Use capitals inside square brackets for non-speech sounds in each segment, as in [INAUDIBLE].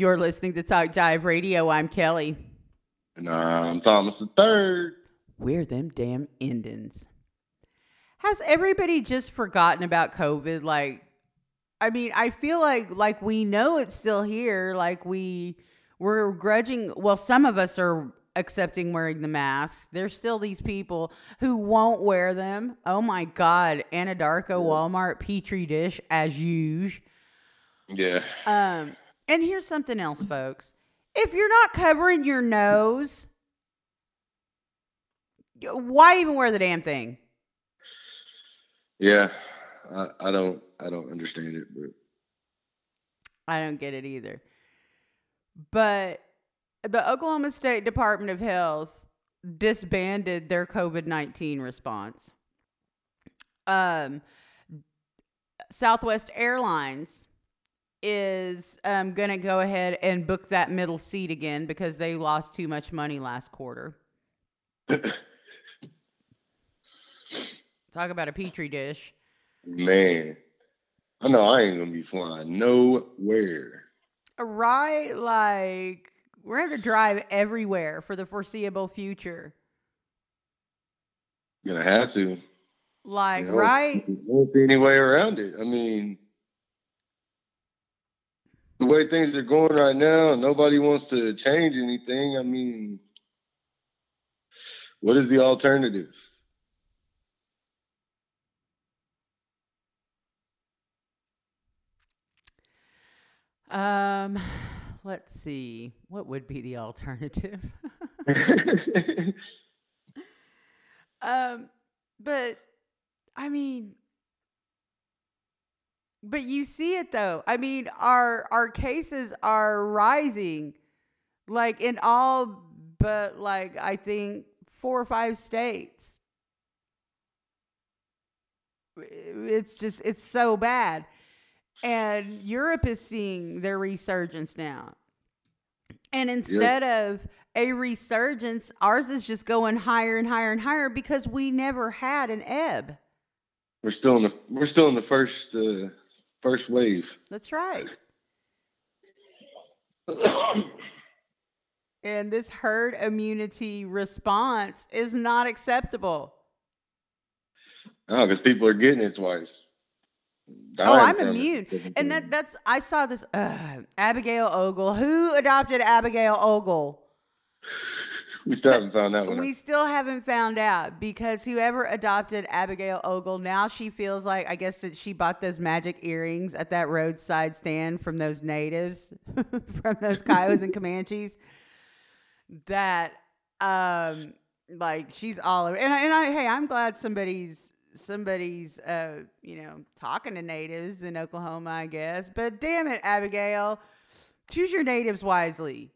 You're listening to Talk Jive Radio. I'm Kelly. And I'm Thomas the Third. We're them damn Indians. Has everybody just forgotten about COVID? Like, I mean, I feel like like we know it's still here. Like we we're grudging. Well, some of us are accepting wearing the masks. There's still these people who won't wear them. Oh my God, Anadarko Walmart petri dish as usual. Yeah. Um, and here's something else, folks. If you're not covering your nose, why even wear the damn thing? Yeah, I, I don't I don't understand it, but I don't get it either. But the Oklahoma State Department of Health disbanded their COVID 19 response. Um, Southwest Airlines is um, going to go ahead and book that middle seat again because they lost too much money last quarter. [COUGHS] Talk about a petri dish. Man, I know I ain't gonna be flying nowhere. Right, like we're going to drive everywhere for the foreseeable future. Gonna have to. Like, you know, right? Won't any way around it. I mean, the way things are going right now, nobody wants to change anything. I mean, what is the alternative? Um, let's see. What would be the alternative? [LAUGHS] [LAUGHS] um, but I mean, but you see it though. I mean, our our cases are rising, like in all but like I think four or five states. It's just it's so bad. And Europe is seeing their resurgence now. And instead yep. of a resurgence, ours is just going higher and higher and higher because we never had an ebb. We're still in the we're still in the first uh, first wave. That's right. and this herd immunity response is not acceptable. No, because people are getting it twice. Oh, I'm immune. And that that's I saw this uh, Abigail Ogle. Who adopted Abigail Ogle? We still haven't found out. We still haven't found out because whoever adopted Abigail Ogle now she feels like I guess that she bought those magic earrings at that roadside stand from those natives, [LAUGHS] from those Kiowas and Comanches. That um like she's all over and I, and I hey I'm glad somebody's somebody's uh you know talking to natives in Oklahoma I guess but damn it Abigail choose your natives wisely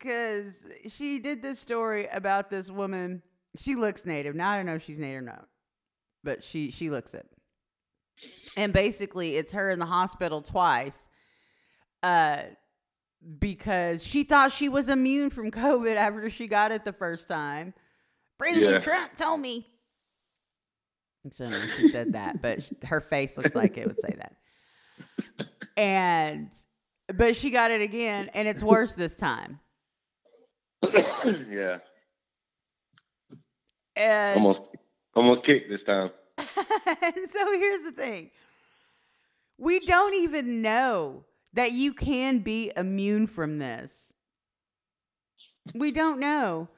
because she did this story about this woman she looks native now I don't know if she's native or not but she she looks it and basically it's her in the hospital twice uh because she thought she was immune from [LAUGHS] COVID after she got it the first time. President yeah. Trump told me I don't know if she said that, but her face looks like it would say that. [LAUGHS] And, but she got it again, and it's worse this time. [COUGHS] yeah. And almost, almost kicked this time. [LAUGHS] and so here's the thing: we don't even know that you can be immune from this. We don't know.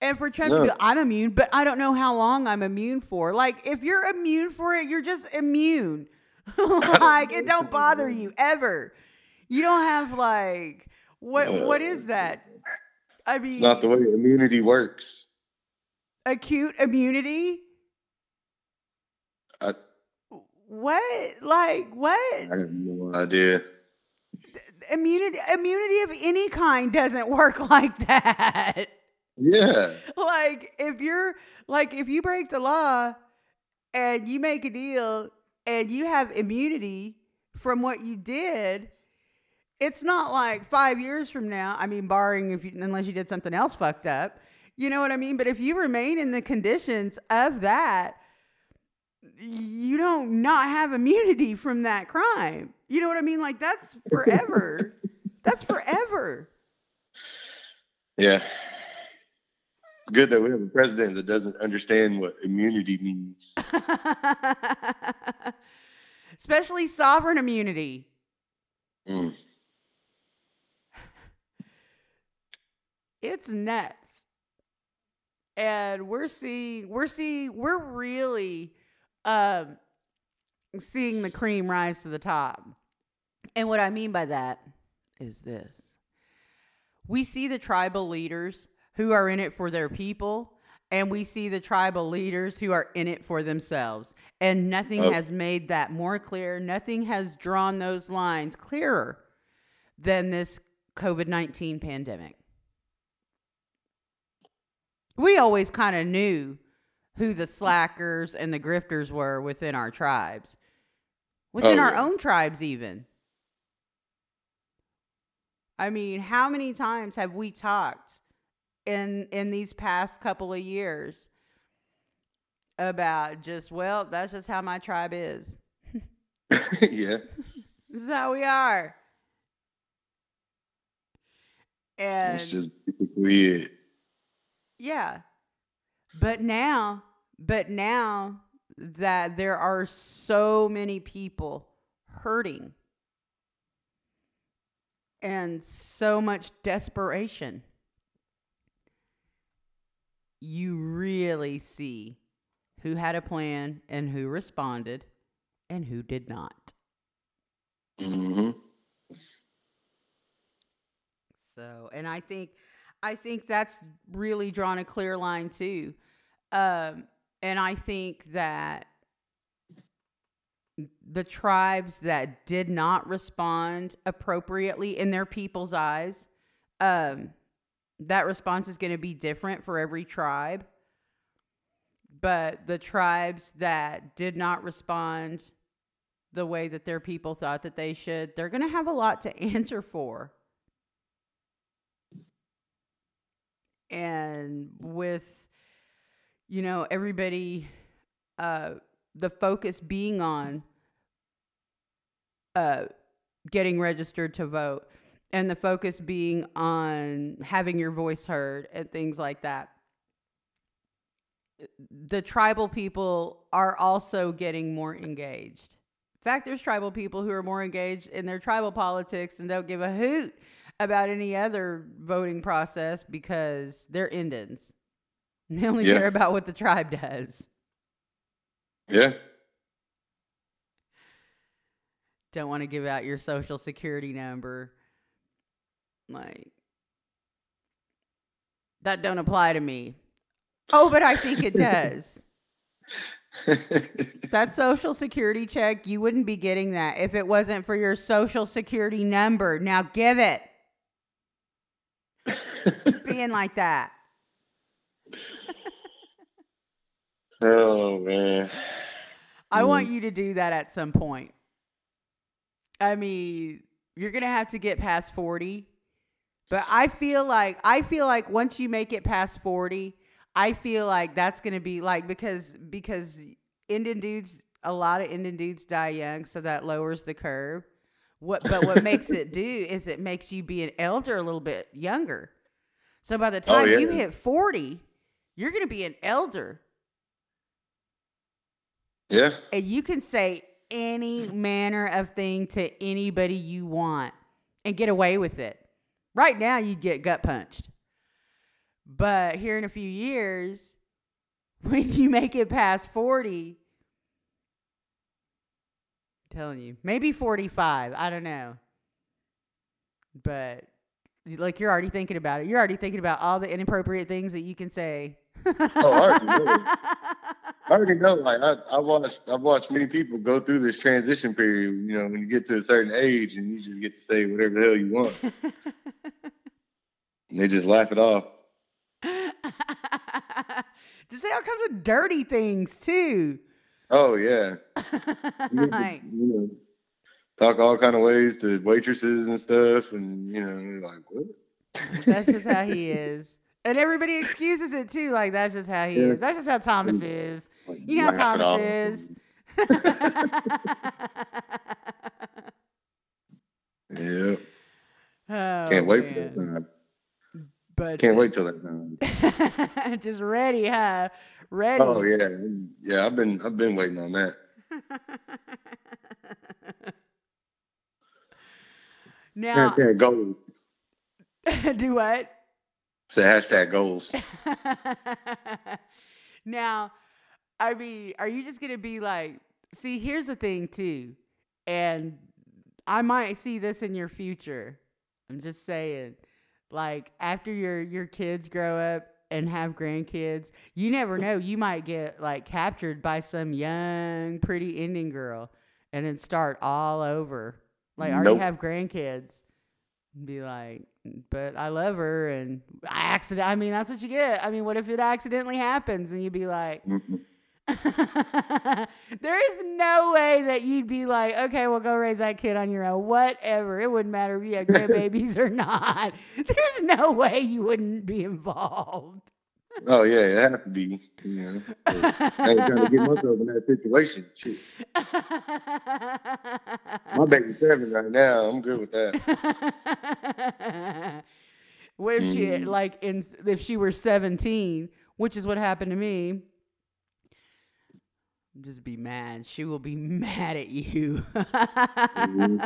And for Trump no. to be, I'm immune, but I don't know how long I'm immune for. Like, if you're immune for it, you're just immune. [LAUGHS] like, it don't bother you ever. You don't have like what? What is that? I mean, not the way immunity works. Acute immunity. I, what? Like what? I have no idea. Immunity, immunity of any kind doesn't work [LAUGHS] like that. Yeah. Like if you're like if you break the law and you make a deal and you have immunity from what you did, it's not like 5 years from now, I mean barring if you unless you did something else fucked up. You know what I mean? But if you remain in the conditions of that, you don't not have immunity from that crime. You know what I mean? Like that's forever. That's forever. Yeah. It's good that we have a president that doesn't understand what immunity means. [LAUGHS] Especially sovereign immunity. Mm. It's nuts. And we're seeing we're seeing we're really um seeing the cream rise to the top. And what I mean by that is this. We see the tribal leaders who are in it for their people and we see the tribal leaders who are in it for themselves. And nothing Oh. has made that more clear. Nothing has drawn those lines clearer than this COVID 19 pandemic. We always kind of knew who the slackers and the grifters were within our tribes, within Oh, our yeah. own tribes, even. I mean, how many times have we talked in in these past couple of years about just well, that's just how my tribe is. [LAUGHS] yeah. This is how we are. And That's just basically it. Yeah. But now, but now that there are so many people hurting and so much desperation, you really see who had a plan and who responded and who did not. hmm So, and I think, I think that's really drawn a clear line too. Um, and I think that the tribes that did not respond appropriately in their people's eyes, um, that response is going to be different for every tribe. But the tribes that did not respond the way that their people thought that they should, they're going to have a lot to [LAUGHS] answer for. And with you know everybody uh the focus being on uh getting registered to vote and the focus being on having your voice heard and things like that the tribal people are also getting more engaged. In fact there's tribal people who are more engaged in their tribal politics and don't give a hoot about any other voting process because they're Indians. [LAUGHS] They only Yeah. care about what the tribe does. Yeah. Don't want to give out your social security number. Like that don't apply to me. Oh, but I think it does. [LAUGHS] that social security check, you wouldn't be getting that if it wasn't for your social security number. Now give it. Being like that. [LAUGHS] oh man. I want Mm. you to do that at some point. I mean, you're going to have to get past 40. But I feel like I feel like once you make it past 40, I feel like that's going to be like because because Indian dudes a lot of Indian dudes die young, so that lowers the curve. What but what makes it do is it makes you be an elder a little bit younger. So by the [LAUGHS] Oh, time you hit 40, you're going to be an elder Yeah. and you can say any manner of thing to anybody you want and get away with it. Right now, you'd get gut punched. But here in a few years, [LAUGHS] when you make it past 40, I'm telling you, maybe 45, I don't know. But like you're already thinking about it. You're already thinking about all the inappropriate things that you can say. Oh, I already know. [LAUGHS] I already know. Like I, I watched, I've watched many people go through this transition period. You know, when you get to a certain age and you just get to say whatever the hell you want, [LAUGHS] and they just laugh it off. [LAUGHS] Just say all kinds of dirty things too. Oh yeah. [LAUGHS] You get to, like, you know, talk all kind of ways to waitresses and stuff, and you know, like what? that's just how [LAUGHS] he is. And everybody excuses it too. Like that's just how he Yeah. is. That's just how Thomas is. Like, You know how. Thomas is. [LAUGHS] Yeah. Oh, Can't wait for that time. But Can't wait till that time. just ready, huh? Ready. Oh yeah, yeah. I've been I've been waiting on that. [LAUGHS] now, Hashtag goals. [LAUGHS] do what? Say hashtag goals. [LAUGHS] now, I mean, are you just gonna be like, see, here's the thing too, and I might see this in your future. I'm just saying, like after your your kids grow up and have grandkids, you never know. You might get like captured by some young, pretty Indian girl, and then start all over. Like already have grandkids, and be like, but I love her, and I accident. I mean, that's what you get. I mean, what if it accidentally happens, and you'd be like. [LAUGHS] There is no way that you'd be like, okay, well, go raise that kid on your own. Whatever. It wouldn't matter if you had [LAUGHS] grandbabies or not. There's no way you wouldn't be involved. Oh yeah, it has to be. You know, I ain't trying to get myself in that situation. My baby's seven right now. I'm good with that. [LAUGHS] what if she Mm. like in if she were 17, which is what happened to me? Just be mad. She will be [LAUGHS] mad at you. Mhm.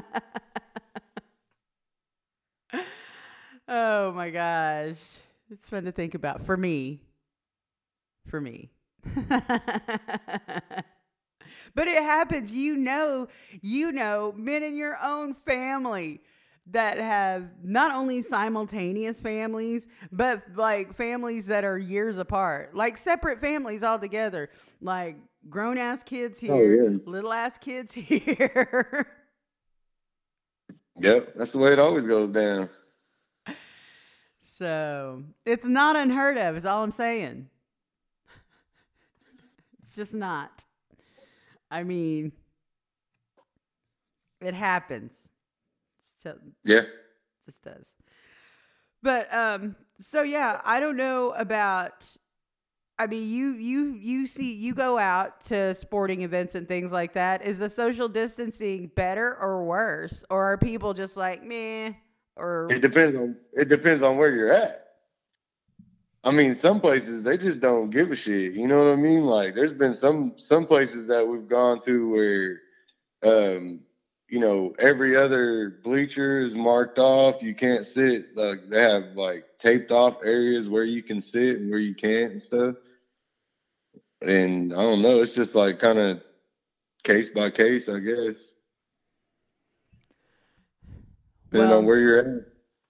oh my gosh. It's fun to think about for me. For me. [LAUGHS] but it happens. You know, you know, men in your own family that have not only simultaneous families, but like families that are years apart, like separate families altogether, like grown ass kids here, Oh, yeah. little ass kids [LAUGHS] here. Yep, that's the way it always goes down. so it's not unheard of, is all I'm saying. It's just not. I mean, it happens. So, Yeah. just does. But um so yeah, I don't know about I mean you you you see you go out to sporting events and things like that. Is the social distancing better or worse? Or are people just like meh or It depends on it depends on where you're at. I mean, some places they just don't give a shit. You know what I mean? Like, there's been some some places that we've gone to where, um, you know, every other bleacher is marked off. You can't sit. Like, they have like taped off areas where you can sit and where you can't and stuff. And I don't know. It's just like kind of case by case, I guess. Depending Well- on where you're at.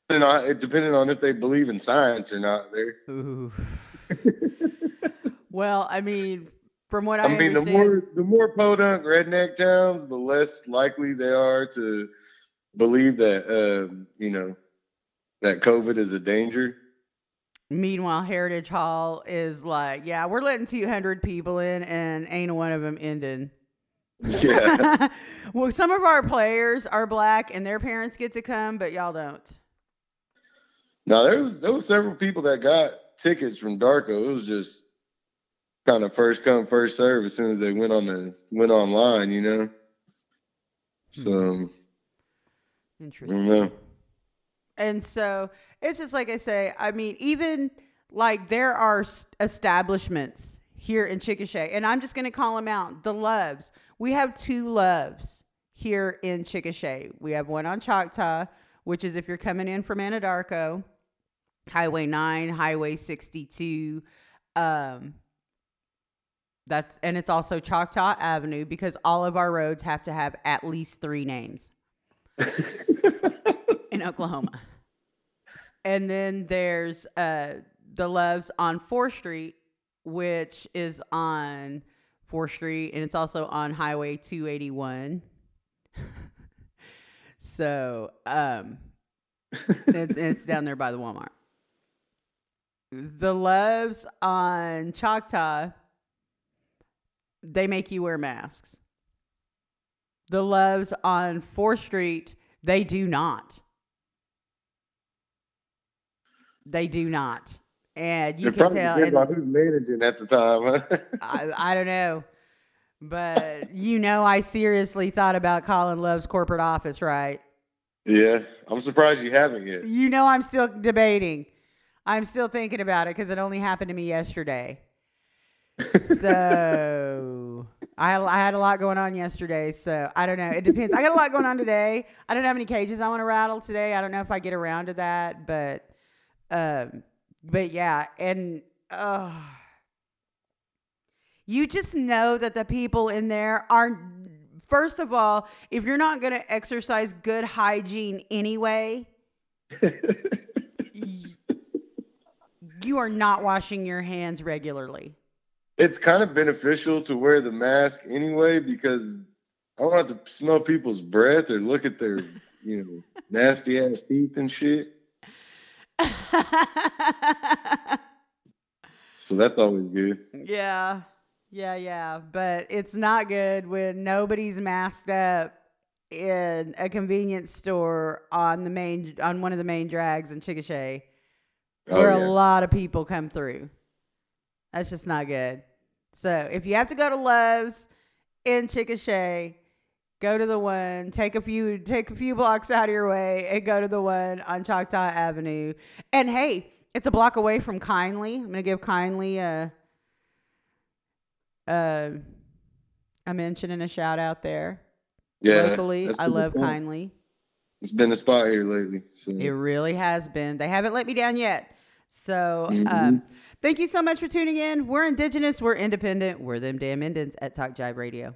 Depending on, it depending on if they believe in science or not. There. [LAUGHS] Well, I mean, from what I, I mean, the more the more podunk redneck towns, the less likely they are to believe that um, you know that COVID is a danger. Meanwhile, Heritage Hall is like, yeah, we're letting 200 people in, and ain't one of them ending. Yeah. [LAUGHS] well, some of our players are black, and their parents get to come, but y'all don't. now there was there was several people that got tickets from Darko. It was just kind of first come first serve as soon as they went on the went online, you know. So hmm. I Interesting. don't know. And so it's just like I say, I mean, even like there are establishments here in Chickasha, and I'm just going to call them out the Loves. We have two Loves here in Chickasha. We have one on Choctaw, which is if you're coming in from Anadarko, Highway 9, Highway 62. Um, that's and it's also Choctaw Avenue because all of our roads have to have at least three names [LAUGHS] in Oklahoma. And then there's uh the Loves on 4th Street, which is on 4th Street, and it's also on Highway 281. [LAUGHS] so, um, it, it's down there by the Walmart. The Loves on Choctaw, they make you wear masks. The Loves on 4th Street, they do not. They do not. And you it can tell. depends on who's managing at the time. [LAUGHS] I, I don't know. But you know, I seriously thought about calling Love's corporate office, right? Yeah, I'm surprised you haven't yet. You know, I'm still debating. I'm still thinking about it because it only happened to me yesterday. [LAUGHS] So I, I had a lot going on yesterday. So I don't know. It depends. I got a lot going on today. I don't have any cages I want to rattle today. I don't know if I get around to that, but um, but yeah, and uh, you just know that the people in there are. First of all, if you're not going to exercise good hygiene anyway, [LAUGHS] you are not washing your hands regularly. it's kind of beneficial to wear the mask anyway because I don't have to smell people's breath or look at their, you know, [LAUGHS] nasty ass teeth and shit. [LAUGHS] So that's always good. yeah. Yeah, yeah. But it's not good when nobody's masked up in a convenience store on the main on one of the main drags in Chickasha Oh, where yeah. a lot of people come through. That's just not good. So if you have to go to Love's in Chickasha, go to the one, take a few take a few blocks out of your way and go to the one on Choctaw Avenue. And hey, it's a block away from Kindly. I'm gonna give Kindly a a, a mention and a shout out there. yeah, Locally, I love spot. Kindly. It's been the spot here lately. So. It really has been. They haven't let me down yet. So, Mhm. um, thank you so much for tuning in. We're Indigenous, we're independent, we're them damn Indians at Talk Jive Radio.